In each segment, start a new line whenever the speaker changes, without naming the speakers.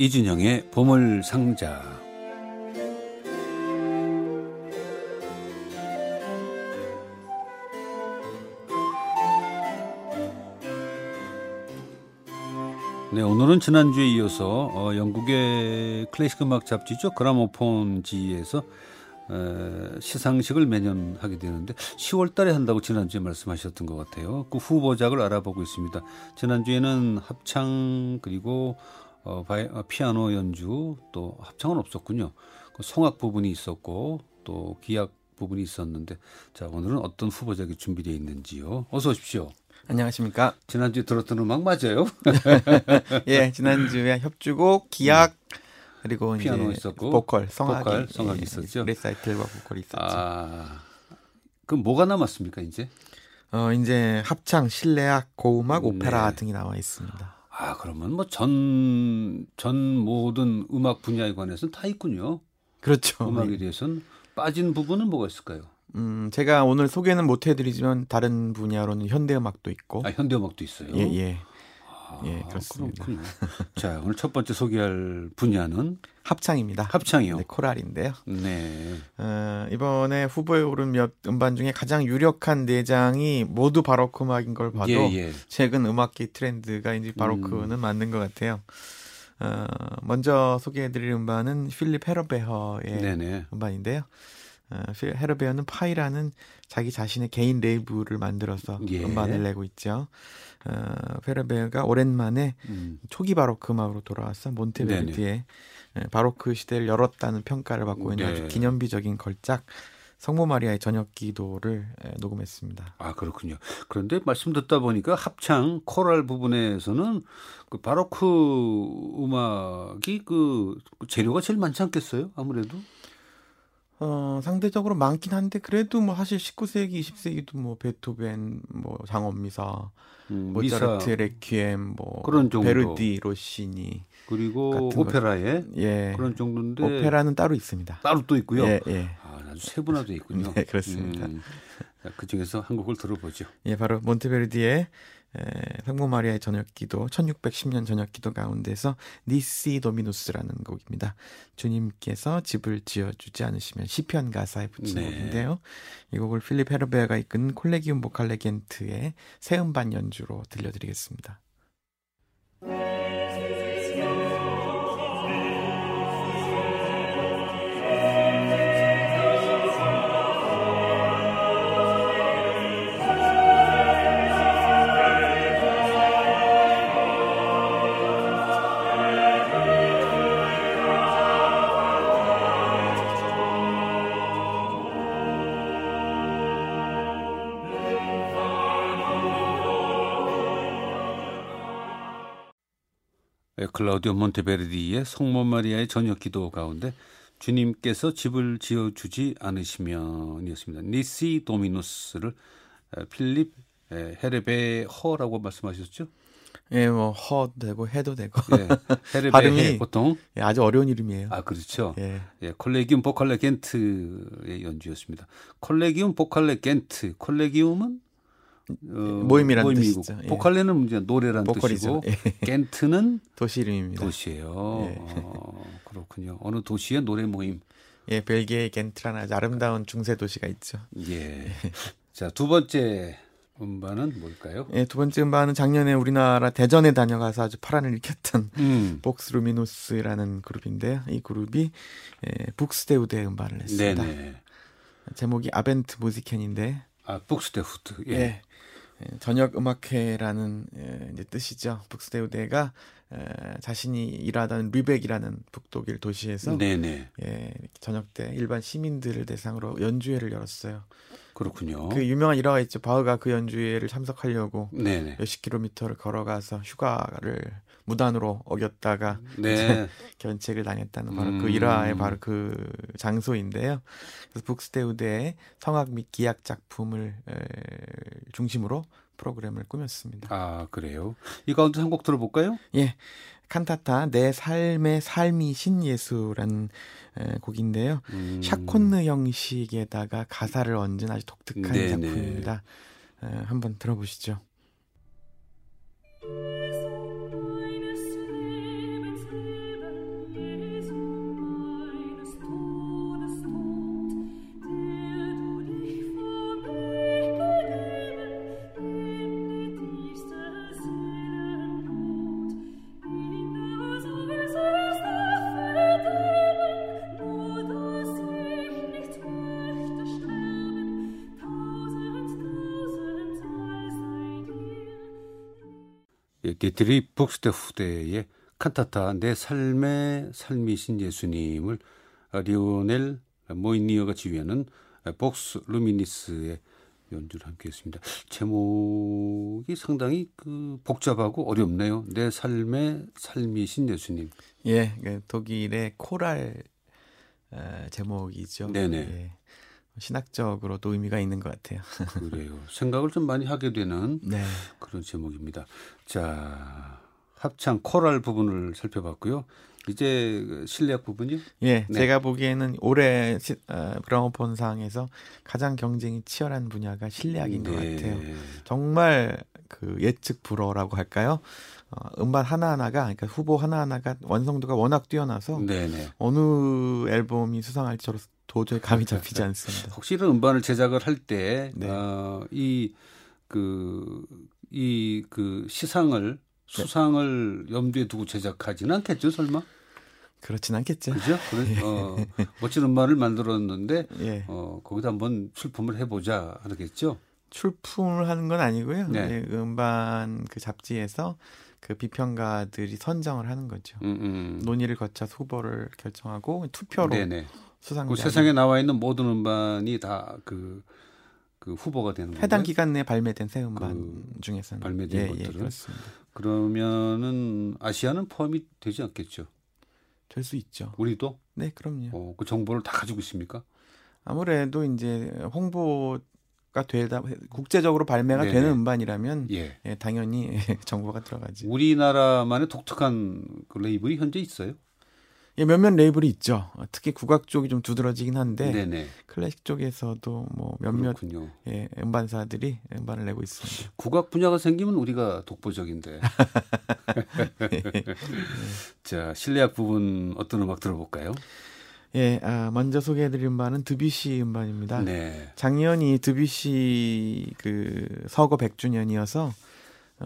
이준영의 보물상자 네, 오늘은 지난주에 이어서 어, 영국의 클래식 음악 잡지죠. 그라모폰지에서 에, 시상식을 매년 하게 되는데 10월 달에 한다고 지난주에 말씀하셨던 것 같아요. 그 후보작을 알아보고 있습니다. 지난주에는 합창 그리고 어, 바이, 어, 피아노 연주 또 합창은 없었군요. 그 성악 부분이 있었고 또 기악 부분이 있었는데 자 오늘은 어떤 후보작이 준비되어 있는지요. 어서 오십시오.
안녕하십니까.
지난주에 들었던 음악 맞아요?
예, 지난주에 협주곡, 기악, 그리고
피아노 있었고,
보컬, 성악이,
보컬, 성악이
예,
있었죠.
리사이틀과 보컬이 있었죠.
아, 그럼 뭐가 남았습니까 이제?
어, 이제 합창, 실내악, 고음악, 오페라
네.
등이 나와 있습니다.
아 그러면 뭐 전 전 모든 음악 분야에 관해서는 다 있군요.
그렇죠.
음악에 대해서는 빠진 부분은 뭐가 있을까요?
음, 제가 오늘 소개는 못 해드리지만 다른 분야로는 현대음악도 있고,
아 현대음악도 있어요.
예, 예,
아,
예, 그렇습니다.
그렇군요. 자 오늘 첫 번째 소개할 분야는
합창입니다.
합창이요.
네, 코랄인데요.
네.
어, 이번에 후보에 오른 몇 음반 중에 가장 유력한 네 장이 모두 바로크 음악인 걸 봐도
예, 예.
최근 음악계 트렌드가 이제 바로크는
음.
맞는 것 같아요. 어, 먼저 소개해드릴 음반은 필립 헤레베허의
네네.
음반인데요. 어, 필 헤레베허는 파이라는 자기 자신의 개인 레이블을 만들어서
예.
음반을 내고 있죠. 어, 헤레베허가 오랜만에
음.
초기 바로크 음악으로 돌아와서 몬테베르디의 예, 바로크 시대를 열었다는 평가를 받고 있는
네.
아주 기념비적인 걸작 성모 마리아의 저녁 기도를 예, 녹음했습니다.
아 그렇군요. 그런데 말씀 듣다 보니까 합창 choral 부분에서는 그 바로크 음악이 그 재료가 제일 많지 않겠어요? 아무래도.
어, 상대적으로 많긴 한데 그래도 뭐 사실 19세기, 20세기도 뭐 베토벤, 뭐 장엄미사,
음,
모차르트,
미사
레퀴엠, 뭐
그런 정도.
베르디, 로시니,
그리고. 오페라에
예,
그런 정도인데
오페라는 따로 있습니다.
따로 또 있고요.
예, 예,
아, 아주 세분화돼 있군요.
네, 그렇습니다.
음, 그 중에서 한 곡을 들어보죠.
예, 바로 몬테베르디의 에, 성모 마리아의 저녁 기도 1610년 저녁 기도 가운데서 니시 도미누스라는 곡입니다. 주님께서 집을 지어 주지 않으시면 시편 가사에 붙인
네.
곡인데요. 이 곡을 필립 헤르베어가 이끈 콜레기움 보컬 레겐트의 새 음반 연주로 들려드리겠습니다.
클라우디오 몬테베르디의 성모 마리아의 저녁 기도 가운데 주님께서 집을 지어 주지 않으시면이었습니다. Nisi Dominus를 에, 필립 에, 헤레베허라고 말씀하셨죠?
예, 뭐 허도 되고 해도 되고
예, 헤레베
발음이-
보통
예, 아주 어려운 이름이에요.
아 그렇죠.
예,
예, 콜레기움 보컬레 겐트의 연주였습니다. 콜레기움 보컬레 겐트. Collegium은 어,
모임이라는
모임이고,
뜻이죠. 예.
Vocale는 이제 노래라는
보컬이죠.
뜻이고
예,
겐트는
도시 이름입니다.
도시예요.
예.
어, 그렇군요. 어느 도시의 노래 모임.
예, 벨기에의 겐트라는 아주 아름다운 중세 도시가 있죠.
예. 자, 두 번째 음반은 뭘까요?
예, 두 번째 음반은 작년에 우리나라 대전에 다녀가서 아주 파란을 일으켰던
음.
복스 루미니스라는 그룹인데요. 이 그룹이 예, 북스테후데의 음반을 냈습니다.
네네.
제목이 아벤트 무지켄인데
아, 북스테후트.
예.
예.
예, 저녁 음악회라는 예, 이제 뜻이죠. 북스데우드가 에, 자신이 일하던 르벡이라는 북독일 도시에서
네네.
예, 저녁 때 일반 시민들을 대상으로 연주회를 열었어요.
그렇군요.
그 유명한 일화가 있죠. 바흐가 그 연주회를 참석하려고
네네.
몇십 킬로미터를 걸어가서 휴가를 무단으로 어겼다가
네.
견책을 당했다는 바로
음.
그 일화의 바로 그 장소인데요. 그래서 북스테우드의 성악 및 기악 작품을 에, 중심으로 프로그램을 꾸몄습니다.
아, 그래요. 이 가운데 한 곡 들어볼까요?
예. 칸타타 내 삶의 삶이 신예수라는 에, 곡인데요.
음.
샤콘느 형식에다가 가사를 얹은 아주 독특한
네네.
작품입니다. 에, 한번 들어보시죠.
디트리히 북스테후데의 칸타타 내 삶의 삶이신 예수님을 리오넬 뫼니에가 지휘하는 복스 루미니스의 연주를 함께 했습니다. 제목이 상당히 그 복잡하고 어렵네요. 내 삶의 삶이신 예수님.
예, 그 독일의 코랄 어, 제목이죠.
네네.
예. 신학적으로도 의미가 있는 것 같아요.
그래요. 생각을 좀 많이 하게 되는
네.
그런 제목입니다. 자, 합창 코랄 부분을 살펴봤고요. 이제 그 실내악 부분이요?
예,
네.
제가 보기에는 올해 시, 어, 그라모폰상에서 가장 경쟁이 치열한 분야가 실내악인 것
네.
같아요. 정말 그 예측 불허라고 할까요? 어, 음반 하나하나가 그러니까 후보 하나하나가 완성도가 워낙 뛰어나서
네네.
어느 앨범이 수상할지 저로 도저히 감이 잡히지 않습니다.
혹시 이런 음반을 제작을 할 때,
네.
어, 이, 그, 이, 그 시상을, 수상을 염두에 두고 제작하지는 않겠죠, 설마?
그렇진 않겠죠.
그죠? 그래, 어, 멋진 음반을 만들었는데,
예.
어, 거기다 한번 출품을 해보자 하겠죠?
출품을 하는 건 아니고요.
네.
예, 음반 그 잡지에서 그 비평가들이 선정을 하는 거죠.
음, 음.
논의를 거쳐서 후보를 결정하고 투표로
네네.
수상
그 세상에 나와 있는 모든 음반이 다 그, 그 후보가 되는.
해당 기간 내에 발매된 새 음반
그
중에서는
발매된
예, 예,
것들은?
그렇습니다.
그러면은 아시아는 포함이 되지 않겠죠.
될 수 있죠.
우리도
네, 그럼요.
어, 그 정보를 다 가지고 있습니까?
아무래도 이제 홍보가 되다 국제적으로 발매가
네네.
되는 음반이라면
예.
예, 당연히 정보가 들어가지.
우리나라만의 독특한 그 레이블이 현재 있어요.
예, 몇몇 레이블이 있죠. 어, 특히 국악 쪽이 좀 두드러지긴 한데
네네.
클래식 쪽에서도 뭐 몇몇
그렇군요.
예, 음반사들이 음반을 내고 있습니다.
국악 분야가 생기면 우리가 독보적인데. 자, 실내악 부분 어떤 음악 들어볼까요?
예, 아, 먼저 소개해드릴 음반은 드뷔시 음반입니다.
네.
작년이 드뷔시 그 서거 100주년이어서 어,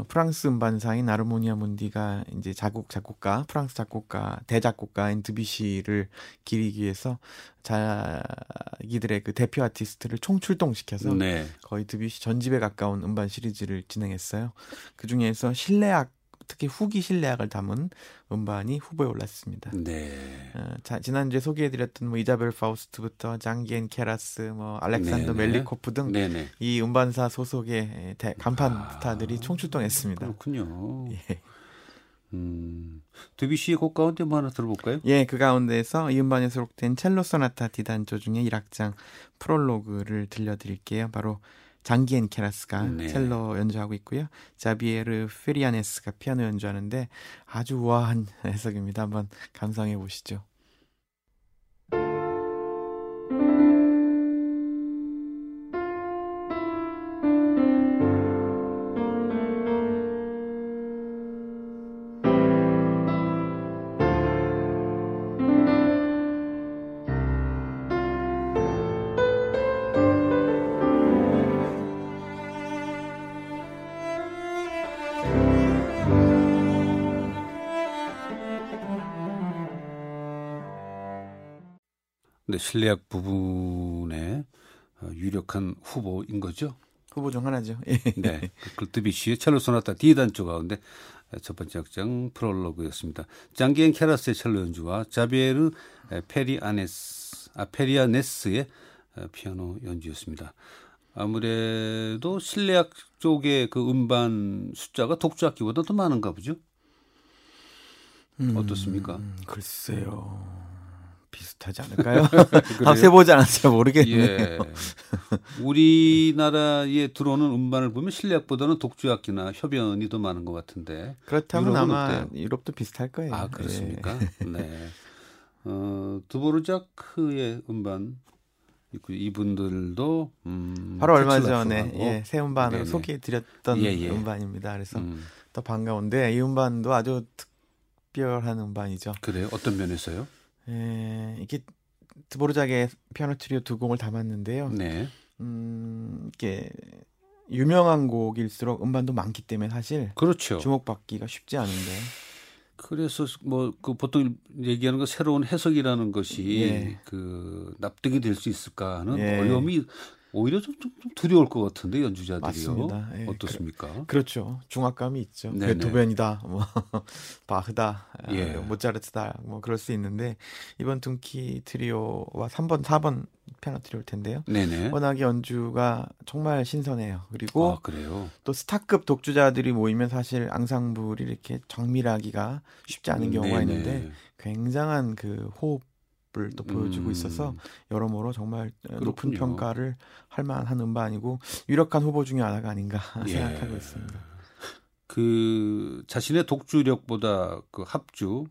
프랑스 음반사인 아르모니아 문디가 이제 자국 작곡가 프랑스 작곡가 대작곡가인 드뷔시를 기리기 위해서 자기들의 그 대표 아티스트를 총출동시켜서
네.
거의 드뷔시 전집에 가까운 음반 시리즈를 진행했어요. 그 중에서 실내악 특히 후기 실내악을 담은 음반이 후보에 올랐습니다.
네.
어, 자, 지난주에 소개해드렸던 뭐 이자벨 파우스트부터 장기엔 케라스, 뭐 알렉산더
네네.
멜니코프 등
네네.
이 음반사 소속의 대, 간판
아,
스타들이 총출동했습니다.
그렇군요.
예.
음. 드뷔시의 곡 가운데 뭐 하나 들어볼까요?
예, 그 가운데서 이 음반에 수록된 첼로 소나타 D단조 중에 1악장 프롤로그를 들려드릴게요. 바로 장기엔 케라스가
네.
첼로 연주하고 있고요. 자비에르 페리아네스가 피아노 연주하는데 아주 우아한 해석입니다. 한번 감상해 보시죠.
네, 실내악 부분의 어, 유력한 후보인 거죠.
후보 중 하나죠. 예.
네. 그 드뷔시의 첼로 소나타 D단조 가운데 첫 번째 악장 프롤로그였습니다. 장기엔 케라스의 첼로 연주와 자비에르 페리아네스, 아, 페리아네스의 어, 피아노 연주였습니다. 아무래도 실내악 쪽의 그 음반 숫자가 독주악기보다 더 많은가 보죠? 어떻습니까?
음, 글쎄요. 비슷하지 않을까요?
그래요?
아, 세보지 않았어요. 모르겠네요.
예. 우리나라에 들어오는 음반을 보면 실내악보다는 독주악기나 협연이 더 많은 것 같은데.
그렇다면 아마
어때요?
유럽도 비슷할 거예요.
아 그렇습니까?
예.
네. 어, 두보르자크의 음반 이분들도 음,
바로 얼마 전에 예, 새 음반으로. 소개해드렸던
예, 예.
음반입니다. 그래서
음,
더 반가운데 이 음반도 아주 특 별한 음반이죠.
그래요? 어떤 면에서요?
예, 이게 드보르작의 피아노 트리오 두 곡을 담았는데요.
네.
음, 이게 유명한 곡일수록 음반도 많기 때문에 사실
그렇죠.
주목받기가 쉽지 않은데
그래서 뭐 그 보통 얘기하는 거 새로운 해석이라는 것이
예.
그 납득이 될 수 있을까 하는
예.
어려움이 오히려 좀, 좀, 좀 두려울 것 같은데 연주자들이요.
맞습니다. 예,
어떻습니까?
그, 렇죠 중압감이 있죠.
네네.
베토벤이다, 뭐 바흐다, 아,
예.
모차르트다, 뭐 그럴 수 있는데 이번 둠키 트리오와 3번, 4번 피아노 트리오일 텐데요.
네네.
워낙에 연주가 정말 신선해요. 그리고
아.
또 스타급 독주자들이 모이면 사실 앙상블이 이렇게 정밀하기가 쉽지 않은 경우가
네네.
있는데 굉장한 그 호흡을 또 보여주고
음,
있어서 여러모로 정말 높은
그렇군요.
평가를 할 만한 음반이고 유력한 후보 중에 하나가 아닌가
예.
생각하고 있습니다.
그 자신의 독주력보다 그 합주,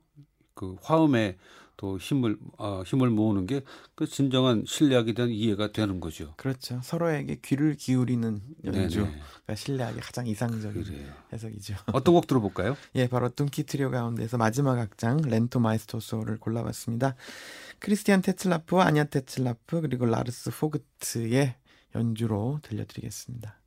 그 화음에 또 힘을 아, 힘을 모으는 게 그 진정한 실력에 대한 이해가 되는 거죠.
그렇죠. 서로에게 귀를 기울이는 연주가
네네.
실내악의 가장 이상적인
그래요.
해석이죠.
어떤 곡 들어볼까요?
예, 바로 둠키 트리오 가운데서 마지막 악장 Lento maestoso를 골라봤습니다. 크리스티안 테틀라프와 아냐 테틀라프 그리고 라르스 포그트의 연주로 들려드리겠습니다.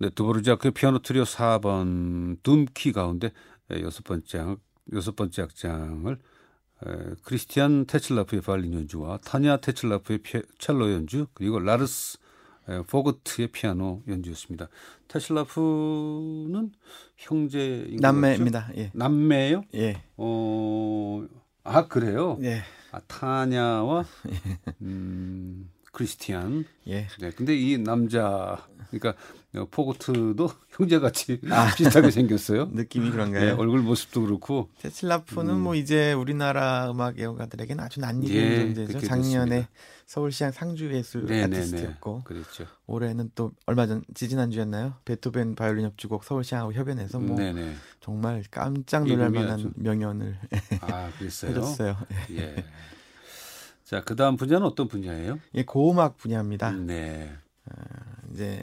네, 드보르자크의 피아노 트리오 4번 둠키 가운데 에, 여섯 번째 악- 여섯 번째 악장을 에, 크리스티안 테츨라프의 바이올린 연주와 타냐 테츨라프의 피- 첼로 연주 그리고 라르스 에, 포그트의 피아노 연주였습니다. 테츨라프는 형제인 것
남매입니다. 예.
남매예요?
예.
어, 아 그래요?
예.
아, 타냐와 음, 크리스티안.
예.
네, 근데 이 남자 그러니까 어, 포고트도 형제같이
아.
비슷하게 생겼어요.
느낌이
네,
그런가요?
얼굴 모습도 그렇고.
테슬라프는
음.
뭐 이제 우리나라 음악 애호가들에게는 아주 낯익은
예,
존재죠. 작년에
됐습니다.
서울시향 상주예술
네, 네, 네.
아티스트였고
그렇죠.
올해는 또 얼마 전 지지난 주였나요? 베토벤 바이올린 협주곡 서울시향하고 협연해서 뭐
네, 네.
정말 깜짝 놀랄
이름이
만한
아주-
명연을
아, 그랬어요.
해줬어요.
예. 자, 그 다음 분야는 어떤 분야예요?
예, 고음악 분야입니다.
네.
이제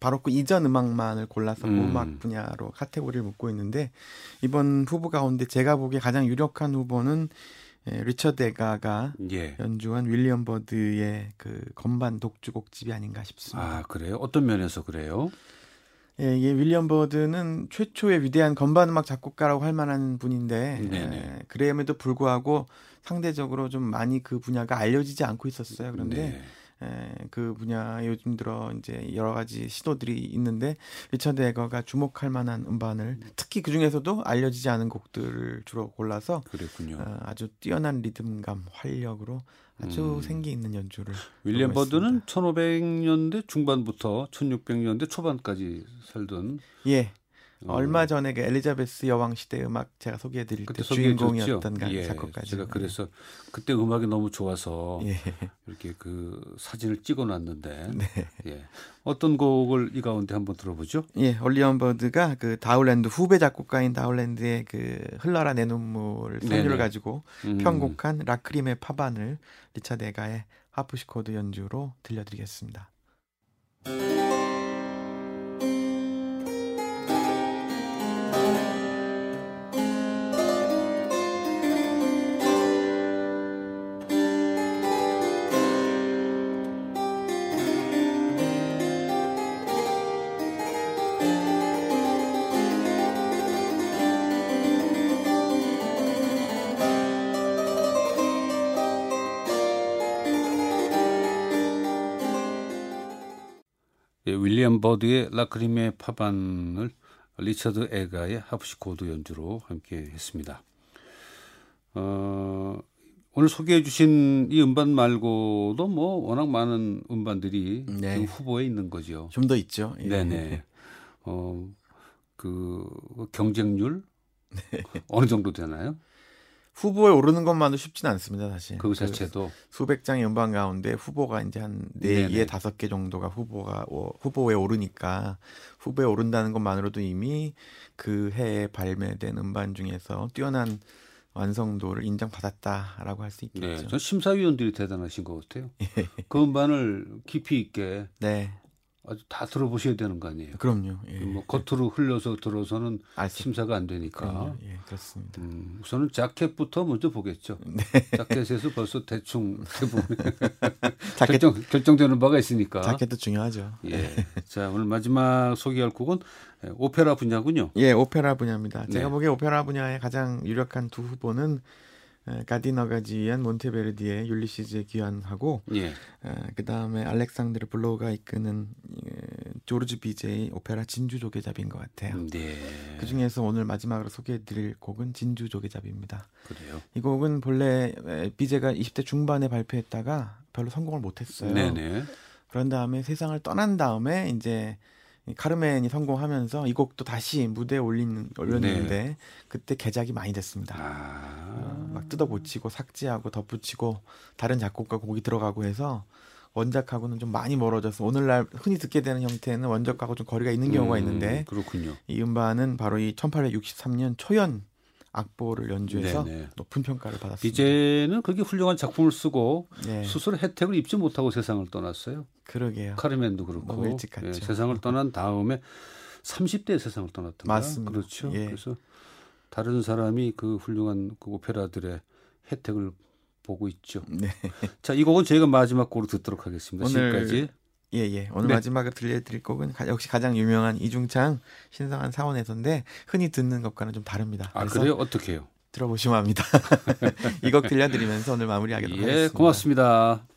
바로크 이전 음악만을 골라서
음.
고음악 분야로 카테고리를 묶고 있는데 이번 후보 가운데 제가 보기에 가장 유력한 후보는 예, 리처드 에가가
예.
연주한 윌리엄 버드의 그 건반 독주곡집이 아닌가 싶습니다.
아, 그래요? 어떤 면에서 그래요?
예, 이게 윌리엄 버드는 최초의 위대한 건반 음악 작곡가라고 할 만한 분인데. 예, 그럼에도 불구하고 상대적으로 좀 많이 그 분야가 알려지지 않고 있었어요. 그런데
네.
에, 그 분야 요즘 들어 이제 여러 가지 시도들이 있는데 리처드 에거가 주목할 만한 음반을 특히 그 중에서도 알려지지 않은 곡들을 주로 골라서
그랬군요.
어, 아주 뛰어난 리듬감, 활력으로 아주
음.
생기 있는 연주를
윌리엄. 버드는 1500년대 중반부터 1600년대 초반까지 살던
예
어,
얼마 전에 그 엘리자베스 여왕 시대 음악 제가 소개해 드릴 때
그때 소개해줬죠.
주인공이었던 가-
예,
작곡가죠.
제가 그래서 그때 음악이 너무 좋아서
예.
이렇게 그 사진을 찍어 놨는데
네.
예. 어떤 곡을 이 가운데 한번 들어보죠.
예, 윌리엄 버드가 그 다울랜드 후배 작곡가인 다울랜드의 그 흘러라 내 눈물 선율을. 가지고
음,
편곡한 Lachrymae 파반을 리차드 에가의 하프시코드 연주로 들려드리겠습니다.
예, 윌리엄 버드의 Lachrymae 파반을 리처드 에가의 하프시코드 연주로 함께 했습니다. 어, 오늘 소개해 주신 이 음반 말고도 뭐 워낙 많은 음반들이
네.
지금 후보에 있는 거죠.
좀 더 있죠. 예.
네네. 어, 그 경쟁률 어느 정도 되나요?
후보에 오르는 것만도 쉽진 않습니다, 사실.
그 자체도
수백 장의 음반 가운데 후보가 이제 한
네네.
네 개, 다섯 개 정도가 후보가 오- 후보에 오르니까 후보에 오른다는 것만으로도 이미 그 해에 발매된 음반 중에서 뛰어난 완성도를 인정받았다라고 할수
네,
있겠죠.
전 심사위원들이 대단하신 것 같아요.
예.
그 음반을 깊이 있게
네,
아주 다 들어보셔야 되는 거 아니에요.
그럼요. 예.
뭐 겉으로 흘려서 들어서는
알수
심사가 안 되니까.
그럼요. 예, 그렇습니다.
음, 우선은 자켓부터 먼저 보겠죠.
네.
자켓에서 벌써 대충
자켓
결정 결정되는 바가 있으니까.
자켓도 중요하죠.
예. 자 오늘 마지막 소개할 곡은 오페라 분야군요.
예, 오페라 분야입니다. 제가
네.
보기에 오페라 분야의 가장 유력한 두 후보는 에, 가디너가 지휘한 몬테베르디의 율리시즈의 귀환하고
예.
그 다음에 알렉산드르 블로우가 이끄는 예, 조르지 비제의 오페라 진주 조개잡이인 것 같아요.
네.
그 중에서 오늘 마지막으로 소개해드릴 곡은 진주 조개잡이입니다.
그래요.
이 곡은 본래 에, 비제가 20대 중반에 발표했다가 별로 성공을 못했어요.
네네.
그런 다음에 세상을 떠난 다음에 이제 이 카르멘이 성공하면서 이 곡도 다시 무대에 올리는 올렸는데 그때 개작이 많이 됐습니다.
네. 아.
어, 막 뜯어고치고 삭제하고 덧붙이고 다른 작곡가 곡이 들어가고 해서 원작하고는 좀 많이 멀어져서 오늘날 흔히 듣게 되는 형태는 원작하고 좀 거리가 있는 경우가
음,
있는데
그렇군요.
이 음반은 바로 이 1863년 초연 악보를 연주해서
네네.
높은 평가를 받았습니다.
비제는 그렇게 훌륭한 작품을 쓰고
네,
스스로 혜택을 입지 못하고 세상을 떠났어요.
그러게요.
카르멘도 그렇고
일찍 갔죠.
예, 세상을 떠난 다음에 30대에 세상을 떠났던 거야.
맞습니다.
그렇죠.
예.
그래서 다른 사람이 그 훌륭한 그 오페라들의 혜택을 보고 있죠.
네.
자, 이 곡은 저희가 마지막 곡으로 듣도록 하겠습니다.
오늘
지금까지
예, 예. 오늘
네.
마지막으로 들려드릴 곡은 가- 역시 가장 유명한 이중창 신성한 사원에서인데 흔히 듣는 것과는 좀 다릅니다.
아 그래요? 어떻게 해요?
들어보시면 합니다. 이 곡 들려드리면서 오늘 마무리하도록
예,
하겠습니다.
고맙습니다.